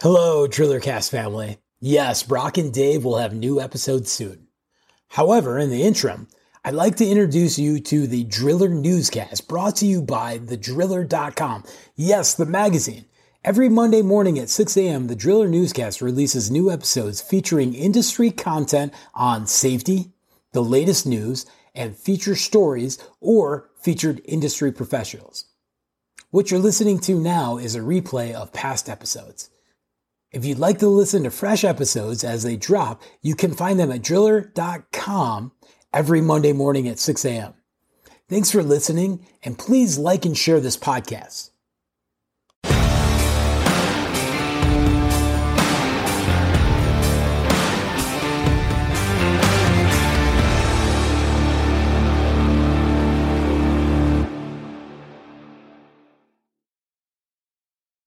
Hello, Drillercast family. Yes, Brock and Dave will have new episodes soon. However, in the interim, I'd like to introduce you to the Driller Newscast brought to you by thedriller.com. Yes, the magazine. Every Monday morning at 6 a.m., the Driller Newscast releases new episodes featuring industry content on safety, the latest news, and feature stories or featured industry professionals. What you're listening to now is a replay of past episodes. If you'd like to listen to fresh episodes as they drop, you can find them at driller.com every Monday morning at 6 a.m. Thanks for listening, and please like and share this podcast.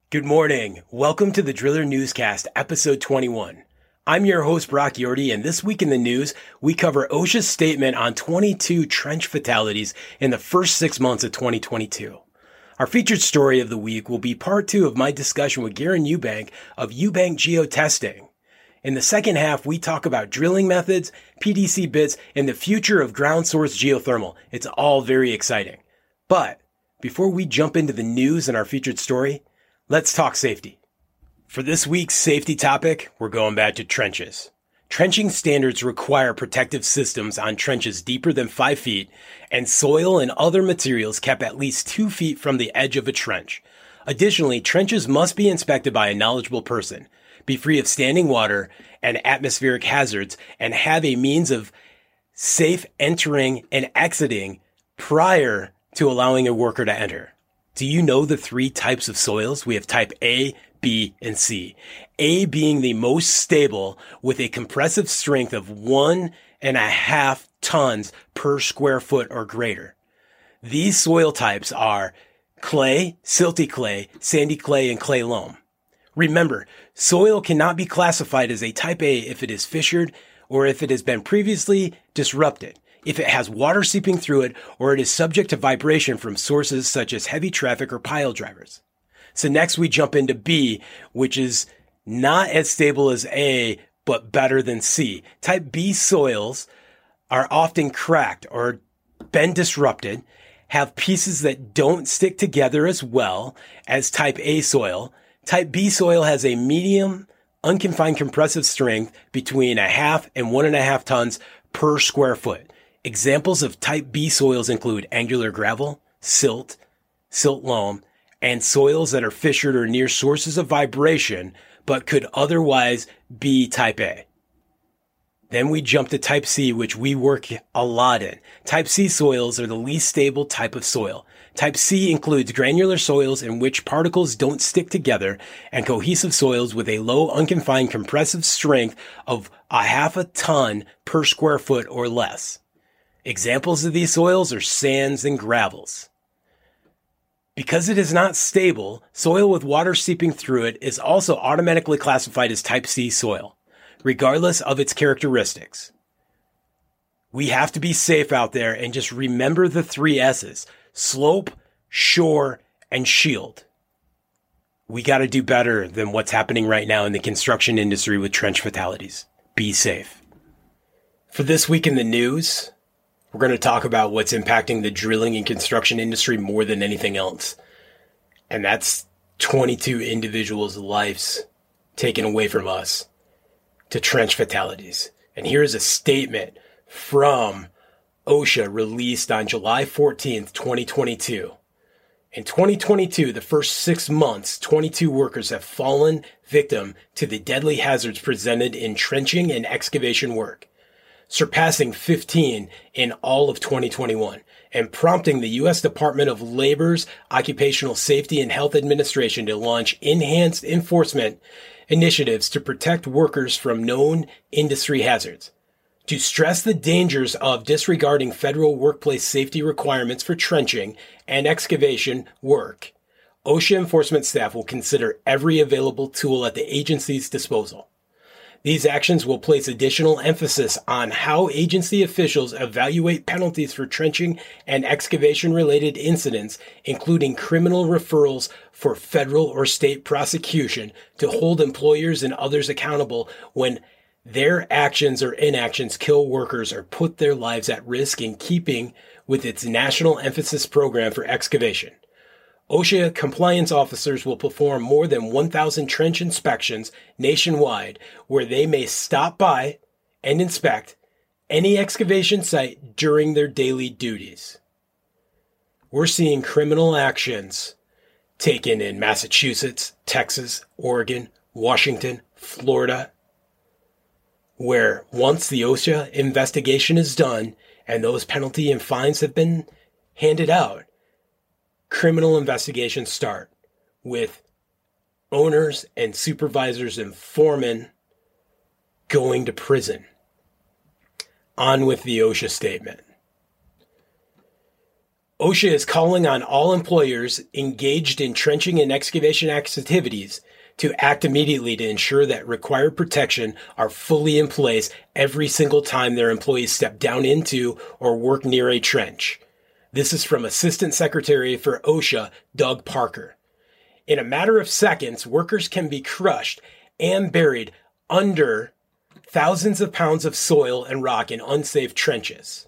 Good morning. Welcome to the Driller Newscast, episode 21. I'm your host, Brock Yordy, and this week in the news, we cover OSHA's statement on 22 trench fatalities in the first six months of 2022. Our featured story of the week will be part two of my discussion with Garen Ewbank of Ewbank Geotesting. In the second half, we talk about drilling methods, PDC bits, and the future of ground source geothermal. It's all very exciting. But before we jump into the news and our featured story, Let's talk safety. For this week's safety topic, we're going back to trenches. Trenching standards require protective systems on trenches deeper than 5 feet and soil and other materials kept at least 2 feet from the edge of a trench. Additionally, trenches must be inspected by a knowledgeable person, be free of standing water and atmospheric hazards, and have a means of safe entering and exiting prior to allowing a worker to enter. Do you know the three types of soils? We have type A, B, and C. A being the most stable with a compressive strength of one and a half tons per square foot or greater. These soil types are clay, silty clay, sandy clay, and clay loam. Remember, soil cannot be classified as a type A if it is fissured or if it has been previously disrupted if it has water seeping through it or it is subject to vibration from sources such as heavy traffic or pile drivers. So next we jump into B, which is not as stable as A, but better than C. Type B soils are often cracked or been disrupted, have pieces that don't stick together as well as type A soil. Type B soil has a medium, unconfined compressive strength between a half and one and a half tons per square foot. Examples of type B soils include angular gravel, silt, silt loam, and soils that are fissured or near sources of vibration, but could otherwise be type A. Then we jump to type C, which we work a lot in. Type C soils are the least stable type of soil. Type C includes granular soils in which particles don't stick together and cohesive soils with a low unconfined compressive strength of a half a ton per square foot or less. Examples of these soils are sands and gravels. Because it is not stable, soil with water seeping through it is also automatically classified as type C soil, regardless of its characteristics. We have to be safe out there and just remember the three S's slope, shore, and shield. We got to do better than what's happening right now in the construction industry with trench fatalities. Be safe. For this week in the news, we're going to talk about what's impacting the drilling and construction industry more than anything else. And that's 22 individuals' lives taken away from us to trench fatalities. And here's a statement from OSHA released on July 14th, 2022. In 2022, the first six months, 22 workers have fallen victim to the deadly hazards presented in trenching and excavation work surpassing 15 in all of 2021 and prompting the U.S. Department of Labor's Occupational Safety and Health Administration to launch enhanced enforcement initiatives to protect workers from known industry hazards. To stress the dangers of disregarding federal workplace safety requirements for trenching and excavation work, OSHA enforcement staff will consider every available tool at the agency's disposal. These actions will place additional emphasis on how agency officials evaluate penalties for trenching and excavation related incidents, including criminal referrals for federal or state prosecution to hold employers and others accountable when their actions or inactions kill workers or put their lives at risk in keeping with its national emphasis program for excavation. OSHA compliance officers will perform more than 1,000 trench inspections nationwide where they may stop by and inspect any excavation site during their daily duties. We're seeing criminal actions taken in Massachusetts, Texas, Oregon, Washington, Florida, where once the OSHA investigation is done and those penalty and fines have been handed out, criminal investigations start with owners and supervisors and foremen going to prison. On with the OSHA statement. OSHA is calling on all employers engaged in trenching and excavation activities to act immediately to ensure that required protection are fully in place every single time their employees step down into or work near a trench. This is from Assistant Secretary for OSHA, Doug Parker. In a matter of seconds, workers can be crushed and buried under thousands of pounds of soil and rock in unsafe trenches.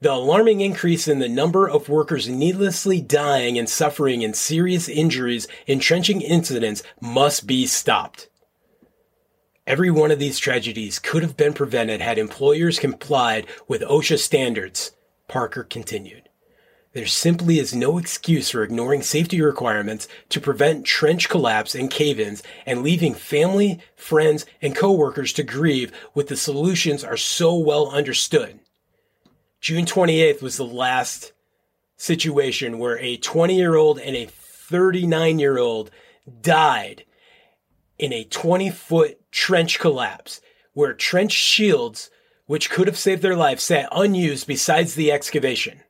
The alarming increase in the number of workers needlessly dying and suffering in serious injuries in trenching incidents must be stopped. Every one of these tragedies could have been prevented had employers complied with OSHA standards, Parker continued. There simply is no excuse for ignoring safety requirements to prevent trench collapse and cave-ins and leaving family, friends, and coworkers to grieve with the solutions are so well understood. June 28th was the last situation where a 20 year old and a 39 year old died in a 20 foot trench collapse where trench shields, which could have saved their lives, sat unused besides the excavation.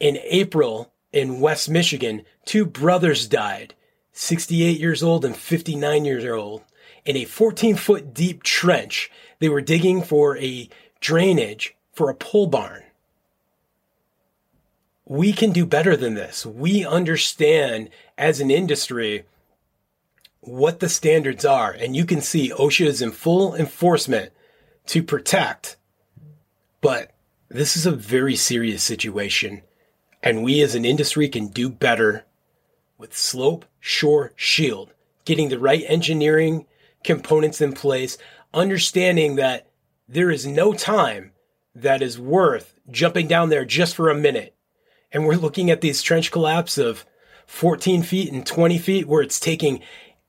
In April in West Michigan, two brothers died, 68 years old and 59 years old, in a 14 foot deep trench. They were digging for a drainage for a pole barn. We can do better than this. We understand as an industry what the standards are, and you can see OSHA is in full enforcement to protect. But this is a very serious situation, and we as an industry can do better with slope, shore, shield, getting the right engineering components in place, understanding that there is no time that is worth jumping down there just for a minute. And we're looking at these trench collapse of 14 feet and 20 feet where it's taking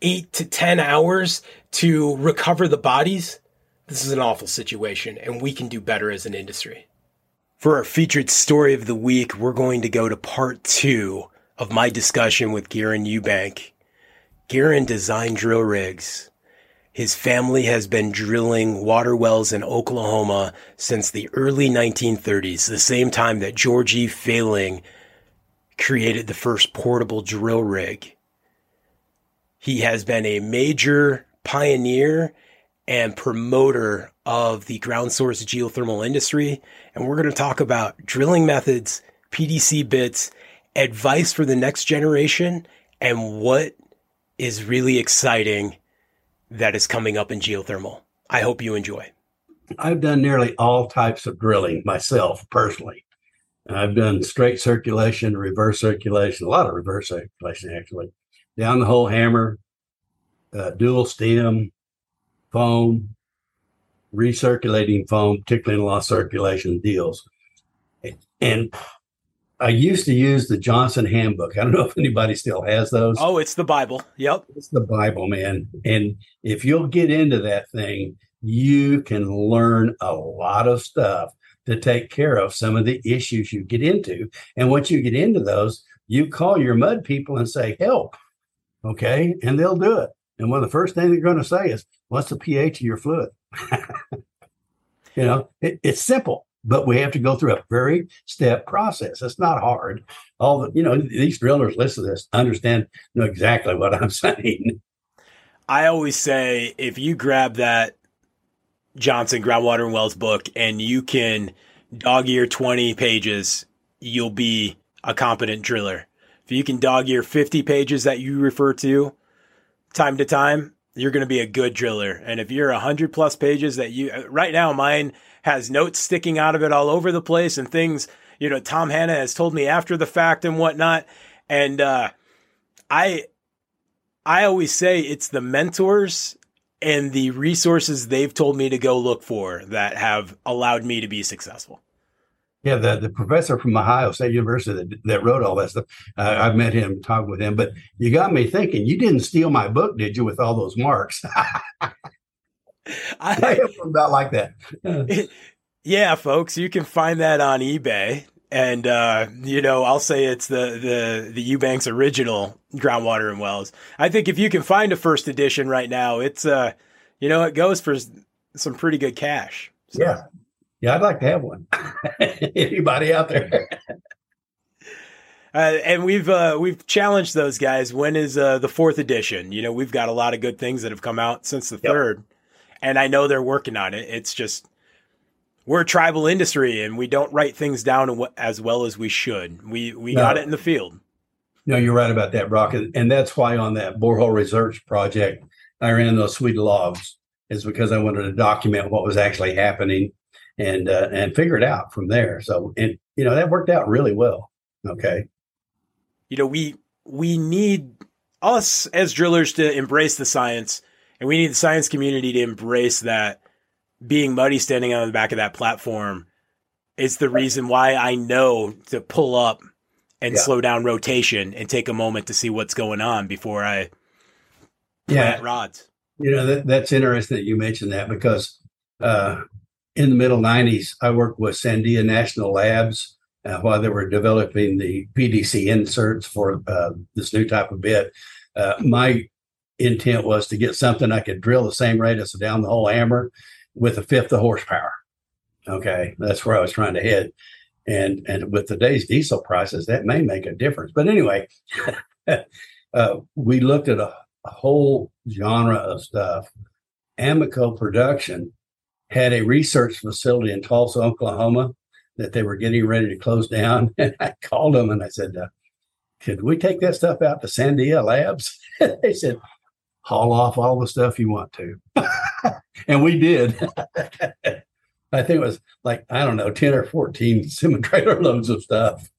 eight to 10 hours to recover the bodies. This is an awful situation and we can do better as an industry. For our featured story of the week, we're going to go to part two of my discussion with Garen Ewbank. Garen designed drill rigs his family has been drilling water wells in Oklahoma since the early 1930s, the same time that George E. Failing created the first portable drill rig. He has been a major pioneer and promoter of the ground source geothermal industry. And we're going to talk about drilling methods, PDC bits, advice for the next generation, and what is really exciting that is coming up in geothermal. I hope you enjoy. I've done nearly all types of drilling myself personally. I've done straight circulation, reverse circulation, a lot of reverse circulation actually, down the hole hammer, uh, dual stem, foam, recirculating foam, particularly in lost circulation deals. And I used to use the Johnson Handbook. I don't know if anybody still has those. Oh, it's the Bible. Yep. It's the Bible, man. And if you'll get into that thing, you can learn a lot of stuff to take care of some of the issues you get into. And once you get into those, you call your mud people and say, help. Okay. And they'll do it. And one of the first things they're going to say is, what's the pH of your fluid? you know, it, it's simple but we have to go through a very step process. It's not hard. All the, you know, these drillers listen to this, understand, know exactly what I'm saying. I always say if you grab that Johnson Groundwater and Wells book and you can dog ear 20 pages, you'll be a competent driller. If you can dog ear 50 pages that you refer to time to time, you're going to be a good driller. And if you're 100 plus pages that you, right now, mine has notes sticking out of it all over the place and things, you know, Tom Hanna has told me after the fact and whatnot. And, uh, I, I always say it's the mentors and the resources they've told me to go look for that have allowed me to be successful. Yeah, the, the professor from Ohio State University that, that wrote all that stuff, uh, I've met him, talked with him, but you got me thinking, you didn't steal my book, did you, with all those marks? I, about like that. yeah, folks, you can find that on eBay. And uh, you know, I'll say it's the the the Eubanks original groundwater and wells. I think if you can find a first edition right now, it's uh, you know, it goes for some pretty good cash. So. Yeah, yeah, I'd like to have one. Anybody out there? Uh, and we've uh, we've challenged those guys. When is uh, the fourth edition? You know, we've got a lot of good things that have come out since the yep. third, and I know they're working on it. It's just we're a tribal industry and we don't write things down as well as we should. We we no. got it in the field. No, you're right about that, Brock, and that's why on that borehole research project, I ran those sweet logs is because I wanted to document what was actually happening and uh, and figure it out from there. So and you know that worked out really well. Okay, you know we we need us as drillers to embrace the science, and we need the science community to embrace that being muddy standing on the back of that platform is the reason why I know to pull up and yeah. slow down rotation and take a moment to see what's going on before I yeah. rods. You know, that, that's interesting that you mentioned that because uh, in the middle 90s, I worked with Sandia National Labs uh, while they were developing the PDC inserts for uh, this new type of bit. Uh, my intent was to get something I could drill the same rate as a down the hole hammer with a fifth of horsepower. Okay, that's where I was trying to head. And and with today's diesel prices, that may make a difference. But anyway, uh, we looked at a, a whole genre of stuff. Amoco Production had a research facility in Tulsa, Oklahoma, that they were getting ready to close down. And I called them and I said, uh, "Could we take that stuff out to Sandia Labs?" they said, "Haul off all the stuff you want to." and we did. I think it was like, I don't know, 10 or 14 semi trailer loads of stuff.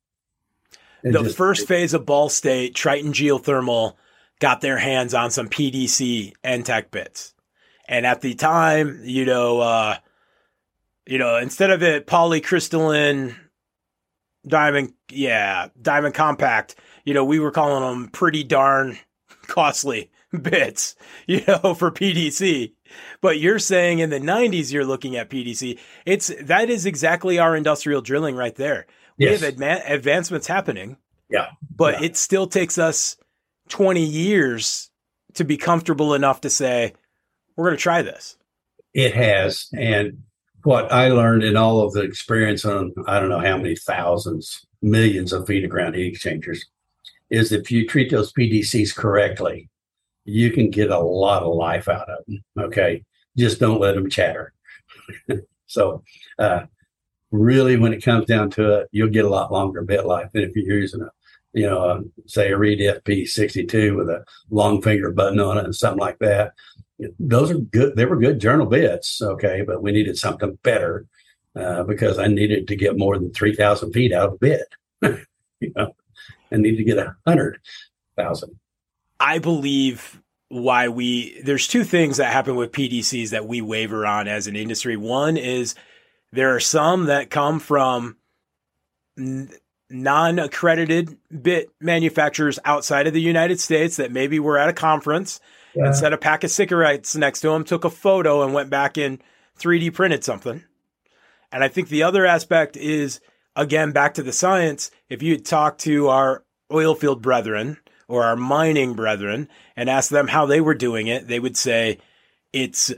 And the just, first phase of Ball State, Triton Geothermal got their hands on some PDC and tech bits. And at the time, you know, uh, you know, instead of it polycrystalline diamond, yeah, diamond compact, you know, we were calling them pretty darn costly bits, you know, for PDC. But you're saying in the 90s you're looking at PDC. It's that is exactly our industrial drilling right there. We yes. have advancements happening. Yeah. But yeah. it still takes us 20 years to be comfortable enough to say we're going to try this. It has and what I learned in all of the experience on I don't know how many thousands, millions of feet of ground heat exchangers is if you treat those PDCs correctly, you can get a lot of life out of them. Okay. Just don't let them chatter. so, uh, really, when it comes down to it, you'll get a lot longer bit life than if you're using a, you know, a, say a Reed FP62 with a long finger button on it and something like that. Those are good. They were good journal bits. Okay. But we needed something better uh, because I needed to get more than 3,000 feet out of a bit. you know, I need to get a hundred thousand. I believe why we there's two things that happen with PDCs that we waver on as an industry. One is there are some that come from n- non-accredited bit manufacturers outside of the United States that maybe were at a conference yeah. and set a pack of cigarettes next to them, took a photo and went back and 3D printed something. And I think the other aspect is again back to the science. If you talk to our oil field brethren or our mining brethren and ask them how they were doing it, they would say it's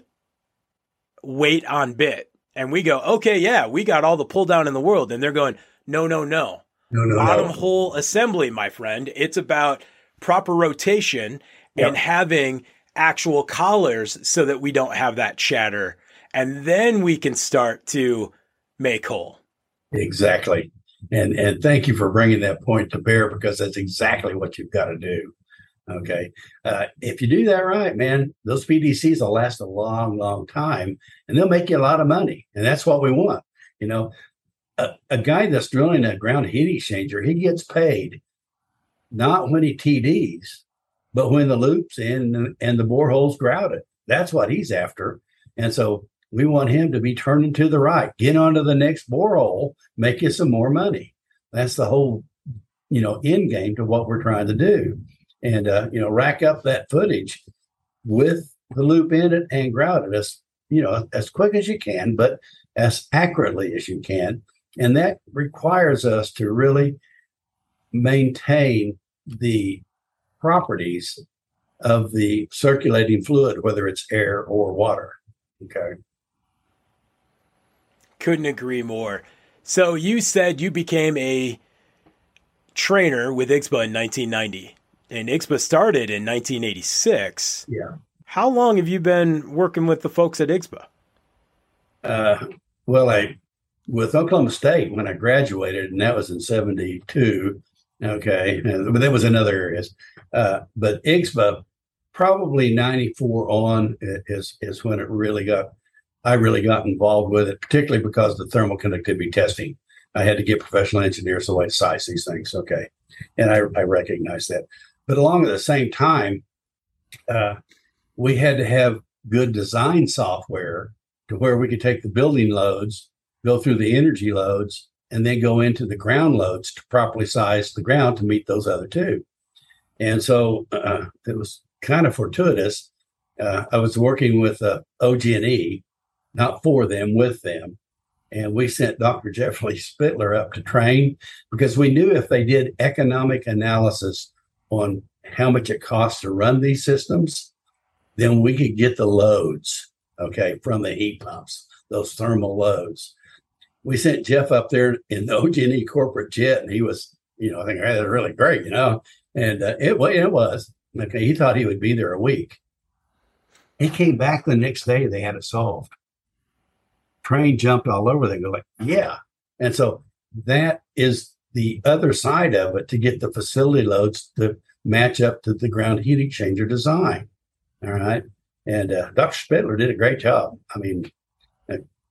weight on bit. And we go, okay, yeah, we got all the pull down in the world. And they're going, no, no, no. No, no, Bottom no. hole assembly, my friend. It's about proper rotation and having actual collars so that we don't have that chatter. And then we can start to make hole. Exactly. And and thank you for bringing that point to bear because that's exactly what you've got to do. Okay. Uh, if you do that right, man, those PDCs will last a long, long time and they'll make you a lot of money. And that's what we want. You know, a, a guy that's drilling a ground heat exchanger, he gets paid not when he TDs, but when the loop's in and the borehole's grouted. That's what he's after. And so we want him to be turning to the right, get onto the next borehole, make you some more money. That's the whole, you know, end game to what we're trying to do and uh, you know rack up that footage with the loop in it and grout it as you know as quick as you can, but as accurately as you can, and that requires us to really maintain the properties of the circulating fluid, whether it's air or water. Okay. Couldn't agree more. So you said you became a trainer with IGSHPA in 1990 and IGSHPA started in 1986. Yeah. How long have you been working with the folks at IGSHPA? Uh, well, I with Oklahoma State when I graduated, and that was in '72. Okay, but that was in other areas. Uh, but IGSHPA, probably '94 on is is when it really got. I really got involved with it, particularly because the thermal conductivity testing. I had to get professional engineers to like size these things. Okay, and I, I recognize that. But along at the same time, uh, we had to have good design software to where we could take the building loads, go through the energy loads, and then go into the ground loads to properly size the ground to meet those other two. And so uh, it was kind of fortuitous. Uh, I was working with uh, OG&E, not for them, with them. And we sent Dr. Jeffrey Spitler up to train because we knew if they did economic analysis on how much it costs to run these systems, then we could get the loads, okay, from the heat pumps, those thermal loads. We sent Jeff up there in the OG&E corporate jet, and he was, you know, I think that was really great, you know, and uh, it, well it was okay. He thought he would be there a week. He came back the next day; they had it solved. Train jumped all over. They go like, yeah, and so that is the other side of it to get the facility loads to match up to the ground heat exchanger design. All right. And uh, Dr. Spitler did a great job. I mean,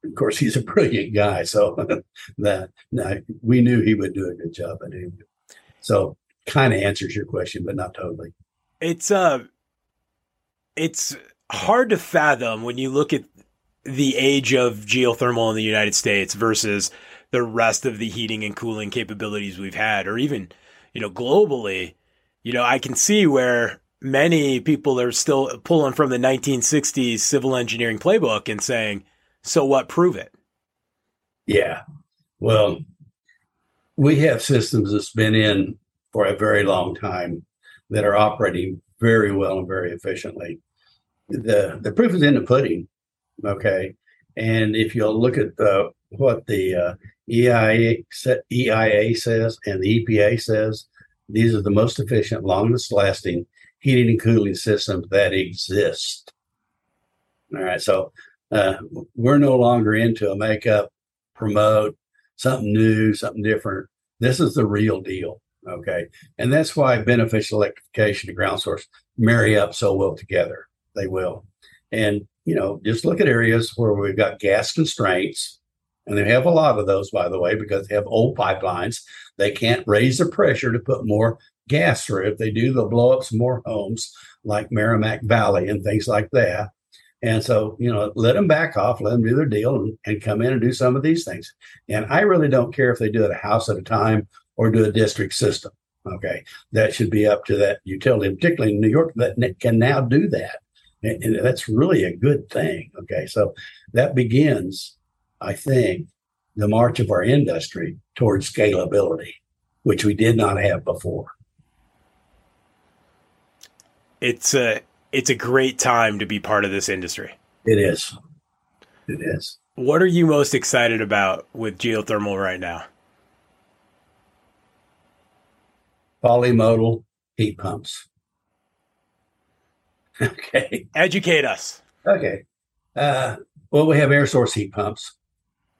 of course, he's a brilliant guy. So that we knew he would do a good job at it. So kind of answers your question, but not totally. It's uh it's hard to fathom when you look at the age of geothermal in the United States versus the rest of the heating and cooling capabilities we've had, or even, you know, globally, you know, I can see where many people are still pulling from the 1960s civil engineering playbook and saying, so what, prove it. Yeah. Well, we have systems that's been in for a very long time that are operating very well and very efficiently. The the proof is in the pudding. Okay. And if you'll look at the, what the uh, EIA, EIA says and the EPA says these are the most efficient, longest lasting heating and cooling systems that exist. All right. So uh, we're no longer into a makeup, promote something new, something different. This is the real deal. Okay. And that's why beneficial electrification and ground source marry up so well together. They will. And, you know, just look at areas where we've got gas constraints and they have a lot of those, by the way, because they have old pipelines. They can't raise the pressure to put more gas through. If they do, they'll blow up some more homes like Merrimack Valley and things like that. And so, you know, let them back off, let them do their deal and, and come in and do some of these things. And I really don't care if they do it a house at a time or do a district system. Okay. That should be up to that utility, particularly in New York, that can now do that. And, and that's really a good thing. Okay. So that begins I think, the march of our industry towards scalability, which we did not have before. It's a it's a great time to be part of this industry. It is. It is. What are you most excited about with geothermal right now? Polymodal heat pumps. Okay. Educate us. Okay. Uh, well, we have air source heat pumps,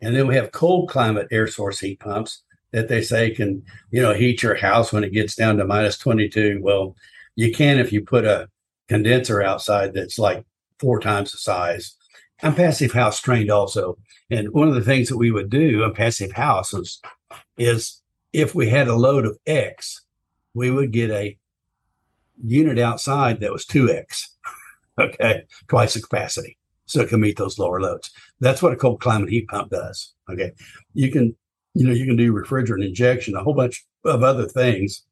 and then we have cold climate air source heat pumps that they say can, you know, heat your house when it gets down to minus 22. Well, you can if you put a condenser outside that's like four times the size. I'm passive house trained also. And one of the things that we would do on passive houses is if we had a load of X, we would get a unit outside that was 2x, okay, twice the capacity. So it can meet those lower loads. That's what a cold climate heat pump does. Okay. You can, you know, you can do refrigerant injection, a whole bunch of other things.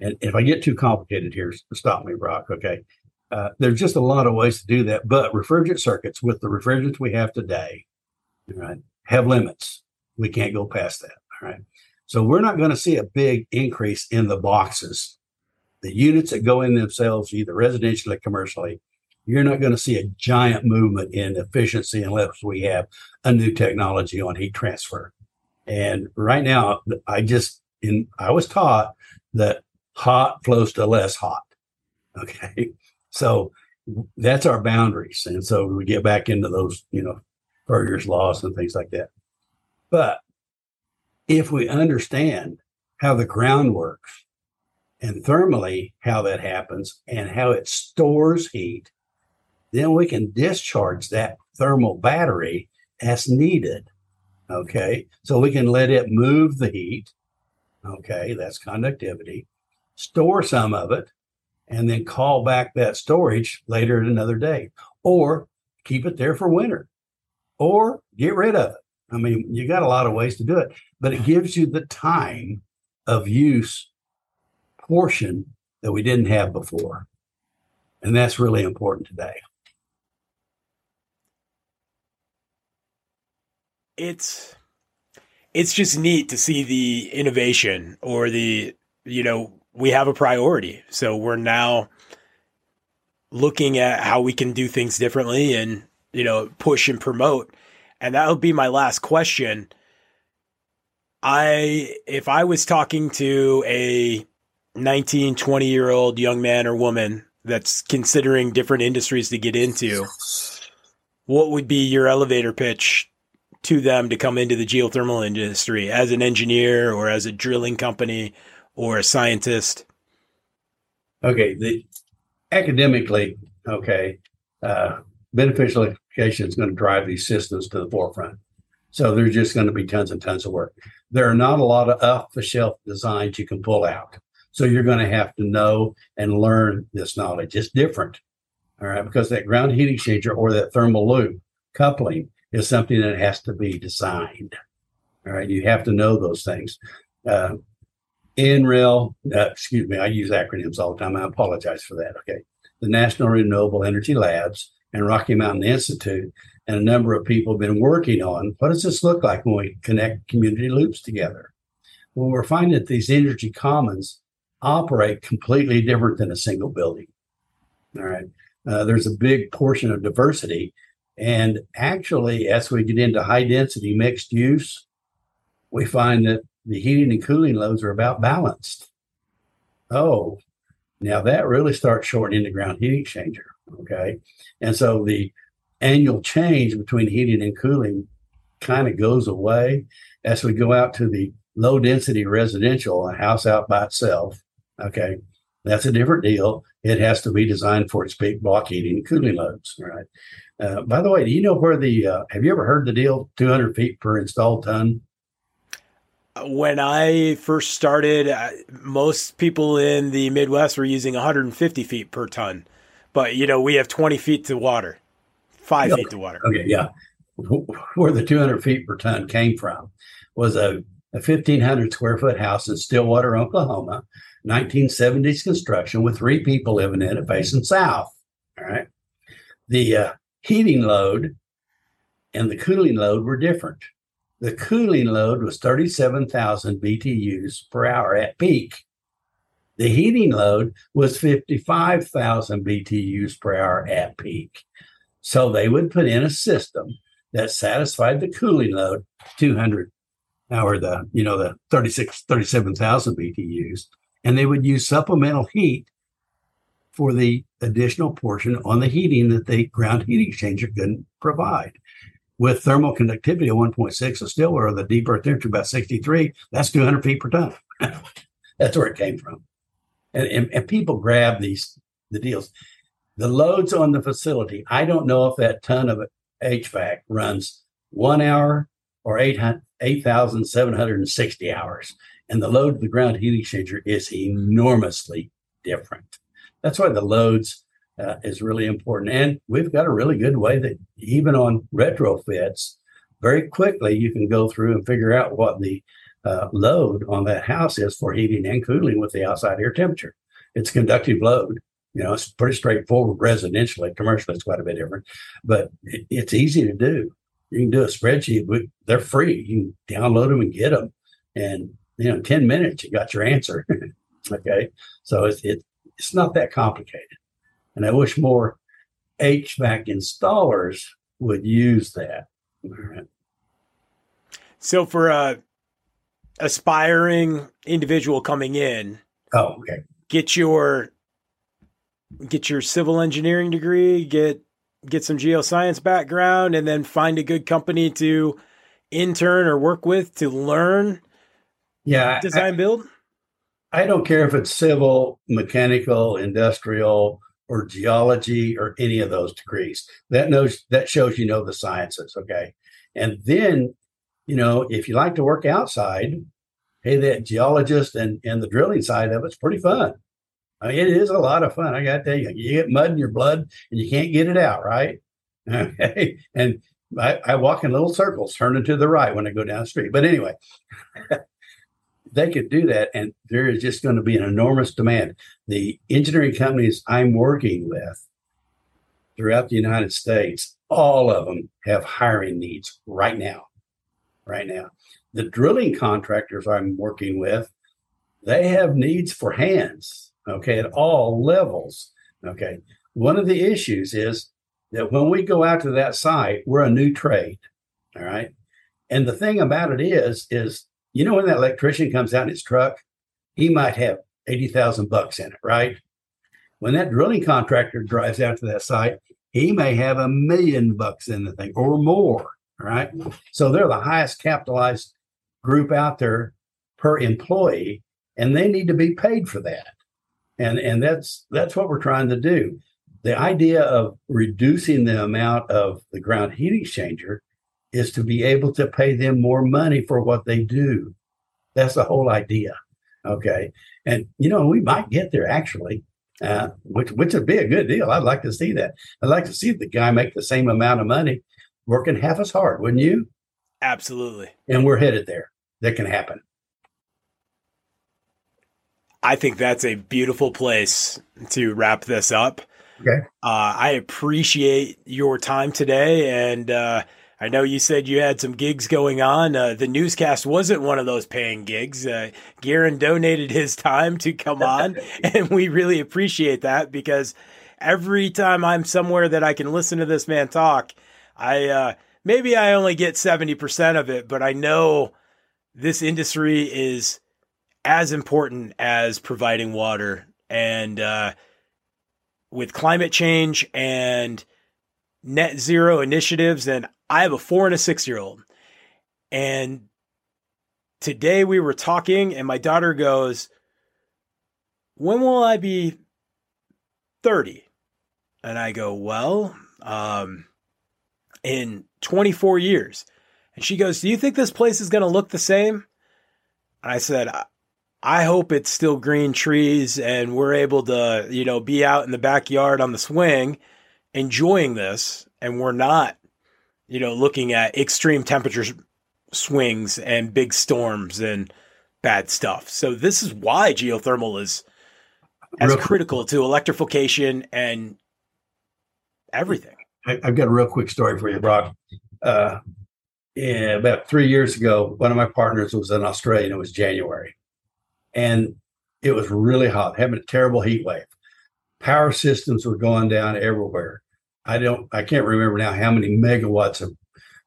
And if I get too complicated here, stop me, Brock. Okay. Uh, there's just a lot of ways to do that. But refrigerant circuits with the refrigerants we have today, right, have limits. We can't go past that. All right. So we're not going to see a big increase in the boxes the units that go in themselves, either residentially or commercially, you're not going to see a giant movement in efficiency unless we have a new technology on heat transfer. And right now, I just in I was taught that hot flows to less hot. Okay, so that's our boundaries, and so we get back into those, you know, Fourier's laws and things like that. But if we understand how the ground works and thermally how that happens and how it stores heat, then we can discharge that thermal battery as needed. Okay. So we can let it move the heat. Okay. That's conductivity. Store some of it and then call back that storage later at another day or keep it there for winter or get rid of it. I mean, you got a lot of ways to do it, but it gives you the time of use portion that we didn't have before. And that's really important today. It's it's just neat to see the innovation or the you know, we have a priority. So we're now looking at how we can do things differently and, you know, push and promote. And that would be my last question. I if I was talking to a 19, 20 year old young man or woman that's considering different industries to get into, what would be your elevator pitch to them to come into the geothermal industry as an engineer or as a drilling company or a scientist? Okay, the academically, okay, uh, beneficial education is going to drive these systems to the forefront. So there's just going to be tons and tons of work. There are not a lot of off the shelf designs you can pull out. So you're going to have to know and learn this knowledge. It's different. All right. Because that ground heat exchanger or that thermal loop coupling is something that has to be designed. All right. You have to know those things. Uh, NREL, uh, excuse me, I use acronyms all the time. I apologize for that. Okay. The National Renewable Energy Labs and Rocky Mountain Institute and a number of people have been working on what does this look like when we connect community loops together? Well, we're finding that these energy commons operate completely different than a single building. All right. Uh, there's a big portion of diversity. And actually, as we get into high density mixed use, we find that the heating and cooling loads are about balanced. Oh, now that really starts shortening the ground heat exchanger. Okay. And so the annual change between heating and cooling kind of goes away as we go out to the low density residential, a house out by itself. Okay. That's a different deal. It has to be designed for its big block heating and cooling loads. Right. Uh, by the way, do you know where the, uh, have you ever heard the deal 200 feet per installed ton? When I first started, uh, most people in the Midwest were using 150 feet per ton. But, you know, we have 20 feet to water, five feet to water. Okay. Yeah. Where the 200 feet per ton came from was a, a 1,500 square foot house in Stillwater, Oklahoma 1970s construction with three people living in it facing south. All right. The uh, heating load and the cooling load were different. The cooling load was 37,000 BTUs per hour at peak. The heating load was 55,000 BTUs per hour at peak. So they would put in a system that satisfied the cooling load 200 or the you know the 36 37,000 BTUs and they would use supplemental heat for the additional portion on the heating that the ground heat exchanger couldn't provide. With thermal conductivity of 1.6 of still or the deep earth temperature about 63, that's 200 feet per ton. that's where it came from. And, and, and people grab these the deals. The loads on the facility, I don't know if that ton of HVAC runs one hour or 8,760 hours. And the load of the ground heat exchanger is enormously different. That's why the loads uh, is really important. And we've got a really good way that even on retrofits, very quickly you can go through and figure out what the uh, load on that house is for heating and cooling with the outside air temperature. It's conductive load. You know, it's pretty straightforward residentially. Commercially, it's quite a bit different, but it, it's easy to do. You can do a spreadsheet. They're free. You can download them and get them. And, you know, 10 minutes, you got your answer. okay. So it's, it, it's not that complicated. And I wish more HVAC installers would use that. So for a aspiring individual coming in, oh, okay, get your get your civil engineering degree, get get some geoscience background, and then find a good company to intern or work with to learn. Yeah, design I, build. I don't care if it's civil, mechanical, industrial, or geology, or any of those degrees. That knows that shows you know the sciences. Okay, and then you know if you like to work outside, hey, that geologist and and the drilling side of it's pretty fun. I mean, it is a lot of fun. I got to tell you, you get mud in your blood and you can't get it out, right? Okay. And I, I walk in little circles, turning to the right when I go down the street. But anyway, they could do that. And there is just going to be an enormous demand. The engineering companies I'm working with throughout the United States, all of them have hiring needs right now. Right now. The drilling contractors I'm working with, they have needs for hands okay, at all levels. Okay. One of the issues is that when we go out to that site, we're a new trade. All right. And the thing about it is, is you know when that electrician comes out in his truck, he might have 80,000 bucks in it, right? When that drilling contractor drives out to that site, he may have a million bucks in the thing or more. Right. So they're the highest capitalized group out there per employee, and they need to be paid for that and and that's that's what we're trying to do the idea of reducing the amount of the ground heat exchanger is to be able to pay them more money for what they do. That's the whole idea okay? And you know we might get there actually uh, which which would be a good deal. I'd like to see that. I'd like to see the guy make the same amount of money working half as hard wouldn't you? Absolutely. And we're headed there. That can happen. I think that's a beautiful place to wrap this up. Okay. Uh, I appreciate your time today. And uh, I know you said you had some gigs going on. Uh, the newscast wasn't one of those paying gigs. Uh, Garen donated his time to come on. and we really appreciate that because every time I'm somewhere that I can listen to this man talk, I uh, maybe I only get 70% of it, but I know this industry is as important as providing water. And uh, with climate change and net zero initiatives, and I have a four and a six year old. And today we were talking, and my daughter goes, When will I be 30? And I go, Well, um, in 24 years. And she goes, Do you think this place is going to look the same? And I said, I hope it's still green trees and we're able to, you know, be out in the backyard on the swing enjoying this and we're not, you know, looking at extreme temperature swings and big storms and bad stuff. So this is why geothermal is as real critical to electrification and everything. I, have got a real quick story for you, Brock. Uh, yeah, about three years ago, one of my partners was in Australia and it was January and it was really hot, having a terrible heat wave. Power systems were going down everywhere. I don't, I can't remember now how many megawatts of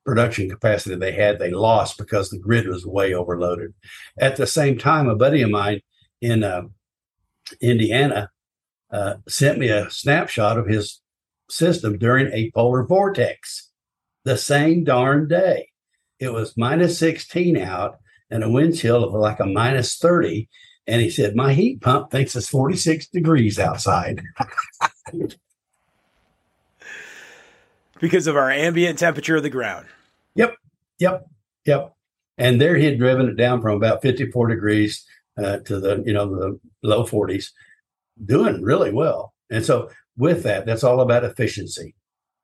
production capacity they had. They lost because the grid was way overloaded. At the same time, a buddy of mine in uh, Indiana uh, sent me a snapshot of his system during a polar vortex the same darn day. It was minus 16 out and a wind chill of like a minus 30. And he said, My heat pump thinks it's 46 degrees outside. because of our ambient temperature of the ground. Yep. Yep. Yep. And there he had driven it down from about 54 degrees uh, to the, you know, the low 40s, doing really well. And so with that, that's all about efficiency.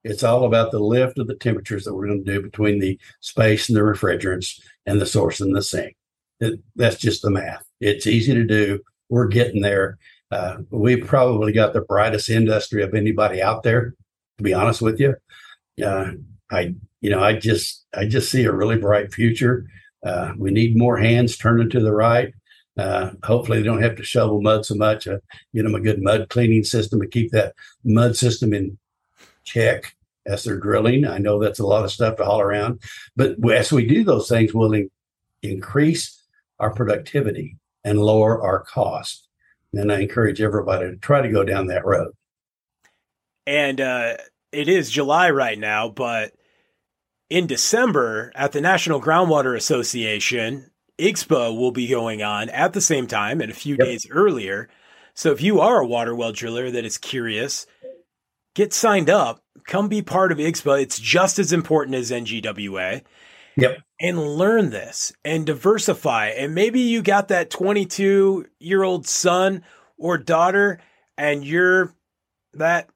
It's all about the lift of the temperatures that we're going to do between the space and the refrigerants and the source and the sink. It, that's just the math. It's easy to do. We're getting there. Uh, we've probably got the brightest industry of anybody out there, to be honest with you. Uh, I, you know, I just, I just see a really bright future. Uh, we need more hands turning to the right. Uh, hopefully, they don't have to shovel mud so much. Uh, get them a good mud cleaning system to keep that mud system in check as they're drilling. I know that's a lot of stuff to haul around, but as we do those things, we'll in- increase our productivity and lower our cost. And I encourage everybody to try to go down that road. And uh, it is July right now, but in December at the National Groundwater Association, IGSHPA will be going on at the same time and a few yep. days earlier. So if you are a water well driller that is curious, get signed up, come be part of IGSHPA. It's just as important as NGWA. Yep. And learn this and diversify. And maybe you got that 22 year old son or daughter, and you're that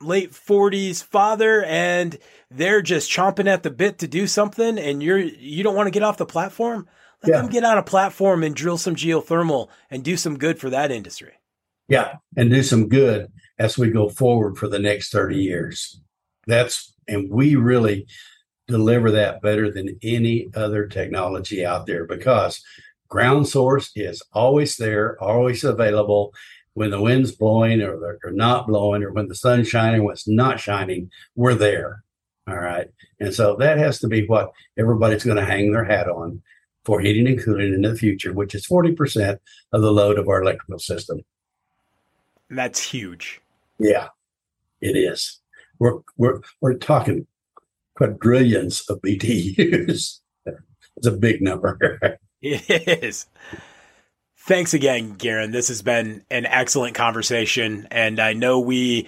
late 40s father, and they're just chomping at the bit to do something, and you're you don't want to get off the platform. Let yeah. them get on a platform and drill some geothermal and do some good for that industry. Yeah, and do some good as we go forward for the next 30 years. That's and we really deliver that better than any other technology out there because ground source is always there, always available. When the wind's blowing or they're not blowing, or when the sun's shining, when it's not shining, we're there. All right. And so that has to be what everybody's going to hang their hat on for heating and cooling in the future, which is 40% of the load of our electrical system. That's huge. Yeah, it is. We're, we're, we're talking quadrillions of BTUs. it's a big number. it is. Thanks again, Garen. This has been an excellent conversation, and I know we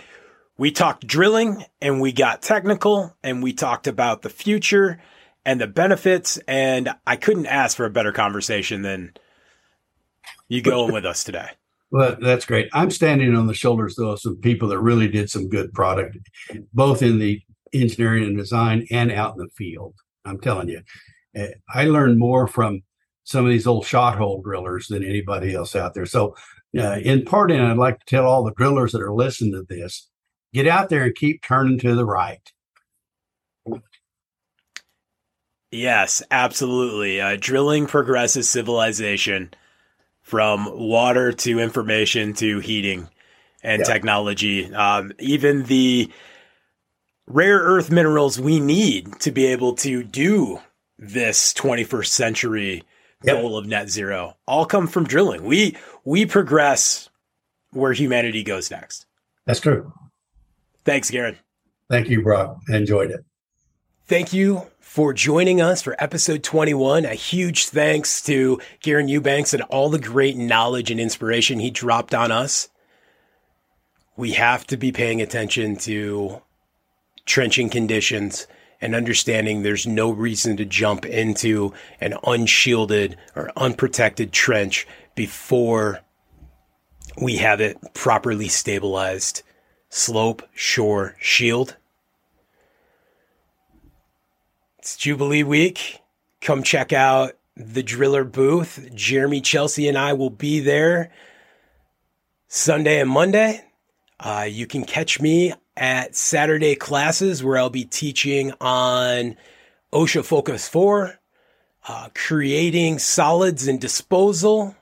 we talked drilling and we got technical and we talked about the future and the benefits, and I couldn't ask for a better conversation than you going with us today. Well, that's great. I'm standing on the shoulders though of some people that really did some good product, both in the engineering and design and out in the field. I'm telling you, eh, I learned more from some of these old shot hole drillers than anybody else out there. So, uh, in parting, I'd like to tell all the drillers that are listening to this get out there and keep turning to the right. Yes, absolutely. Uh, drilling progresses civilization from water to information to heating and technology. Um, even the rare earth minerals we need to be able to do this 21st century yep. goal of net zero all come from drilling. We we progress where humanity goes next. That's true. Thanks, Garen. Thank you, Brock. I enjoyed it. Thank you for joining us for episode 21. A huge thanks to Garen Ewbanks and all the great knowledge and inspiration he dropped on us. We have to be paying attention to trenching conditions and understanding there's no reason to jump into an unshielded or unprotected trench before we have it properly stabilized. Slope, shore, shield. It's Jubilee week. Come check out the Driller booth. Jeremy Chelsea and I will be there Sunday and Monday. Uh, you can catch me at Saturday classes where I'll be teaching on OSHA Focus 4, uh, creating solids and disposal,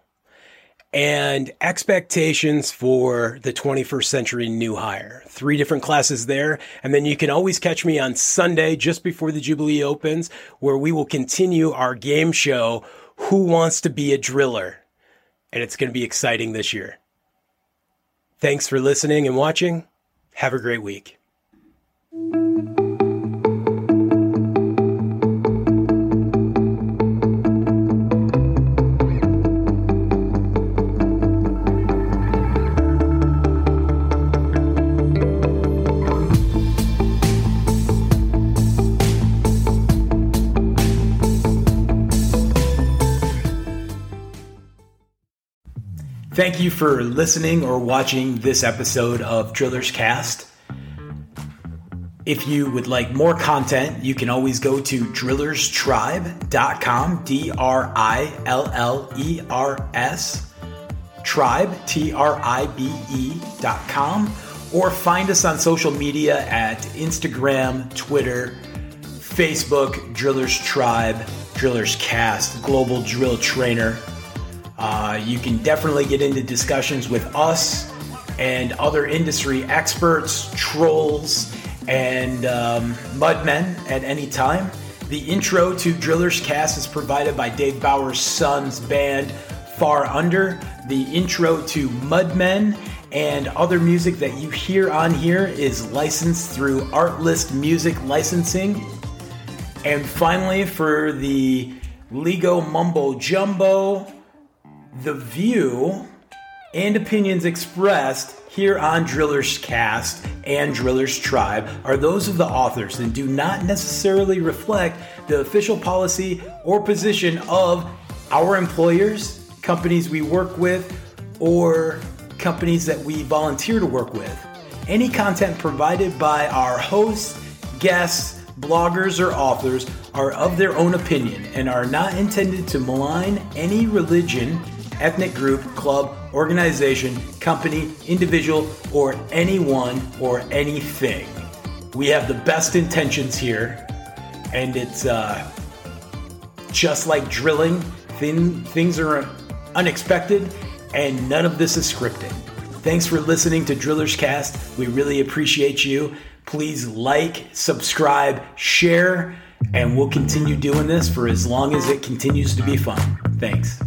and expectations for the 21st century new hire. Three different classes there. And then you can always catch me on Sunday just before the Jubilee opens, where we will continue our game show, Who Wants to Be a Driller? And it's going to be exciting this year. Thanks for listening and watching. Have a great week. Thank you for listening or watching this episode of Drillers Cast. If you would like more content, you can always go to drillerstribe.com, D R I L L E R S, tribe, T R I B E.com, or find us on social media at Instagram, Twitter, Facebook, Drillers Tribe, Drillers Cast, Global Drill Trainer. You can definitely get into discussions with us and other industry experts, trolls, and um, mudmen at any time. The intro to Drillers Cast is provided by Dave Bauer's son's band, Far Under. The intro to Mudmen and other music that you hear on here is licensed through Artlist Music Licensing. And finally, for the Lego Mumbo Jumbo, the view and opinions expressed here on Drillers Cast and Drillers Tribe are those of the authors and do not necessarily reflect the official policy or position of our employers, companies we work with, or companies that we volunteer to work with. Any content provided by our hosts, guests, bloggers, or authors are of their own opinion and are not intended to malign any religion ethnic group, club, organization, company, individual, or anyone or anything. We have the best intentions here, and it's uh, just like drilling. Thin, things are unexpected, and none of this is scripted. Thanks for listening to Drillers Cast. We really appreciate you. Please like, subscribe, share, and we'll continue doing this for as long as it continues to be fun. Thanks.